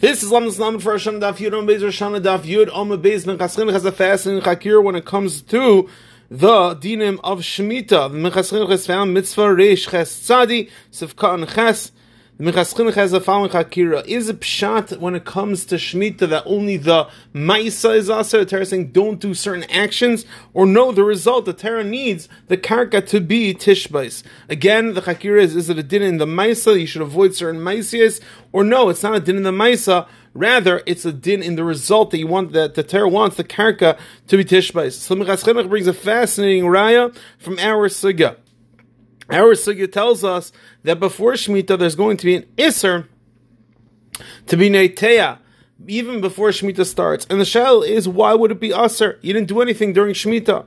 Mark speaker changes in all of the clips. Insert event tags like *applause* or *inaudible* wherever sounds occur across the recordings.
Speaker 1: This is Lamdas Lamed for Hashanah Daf Yud Om Beis Hashanah Daf Yud Om Beis Minchas Chinuch has a fasting Chakir when it comes to the dinim of Shemitah. The Minchas Chinuch has found Mitzvah Reish Ches Tzadi Sivka and Ches. The has a following Chakira. Is a pshat when it comes to Shemitah that only the Maisa is also The Torah saying don't do certain actions, or no, the result the Torah needs the karka to be tishbais. Again, the Chakira is is it a din in the Maisa? You should avoid certain Maisias, or no, it's not a din in the Maisa. Rather, it's a din in the result that you want that the Torah wants the karka to be tishbais. So Minchas Chinuch brings a fascinating raya from our sugya. Our sugya tells us that before Shemitah there's going to be an Isser to be Neiteya, even before Shemitah starts. And the shell is, why would it be Aser? You didn't do anything during Shemitah.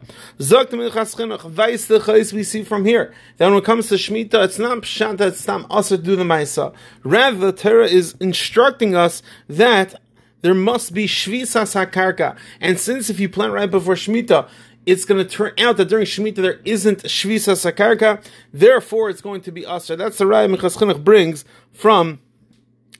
Speaker 1: We see from here that when it comes to Shemitah, it's not Pshat that it's not Aser to do the Maisa. Rather, the Torah is instructing us that there must be Shvisas HaKarka. And since if you plant right before Shemitah, it's going to turn out that during Shemitah there isn't Shvisas HaKarka, therefore it's going to be Asr. That's the Raya Minchas Chinuch brings from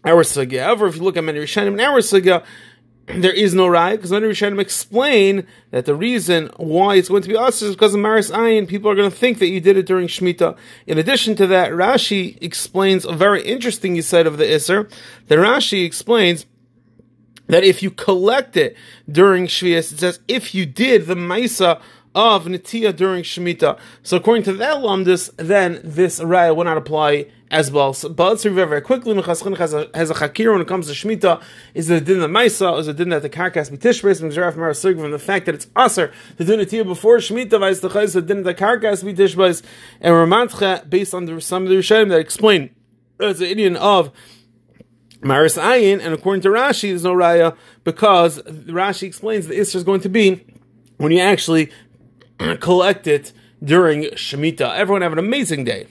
Speaker 1: our Sugya. However, if you look at many Rishonim in our Sugya, *clears throat* there is no Raya, because many Rishonim explain that the reason why it's going to be Asr is because of Maris Ayin. People are going to think that you did it during Shemitah. In addition to that, Rashi explains a very interesting side of the Isser. The Rashi explains that if you collect it during Shvias, it says if you did the Maisa of Nitiya during Shemitah. So according to that Lamdus, then this Raya will not apply as well. So, but let's review very quickly. Minchas Chinuch has a, has a chakir when it comes to Shemitah. Is it a din of Maisa? Is it a din that the karkas be tishbris? Mizraf from the fact that it's aser to do Nitiya before Shemitah. Vice the chayz the din that the karkas be tishbris. And Ramantcha based on the, some of the Rishonim that explain as the Indian of Maris Ayin, and according to Rashi, there's no Raya because Rashi explains the Isra is going to be when you actually *clears throat* collect it during Shemitah. Everyone have an amazing day.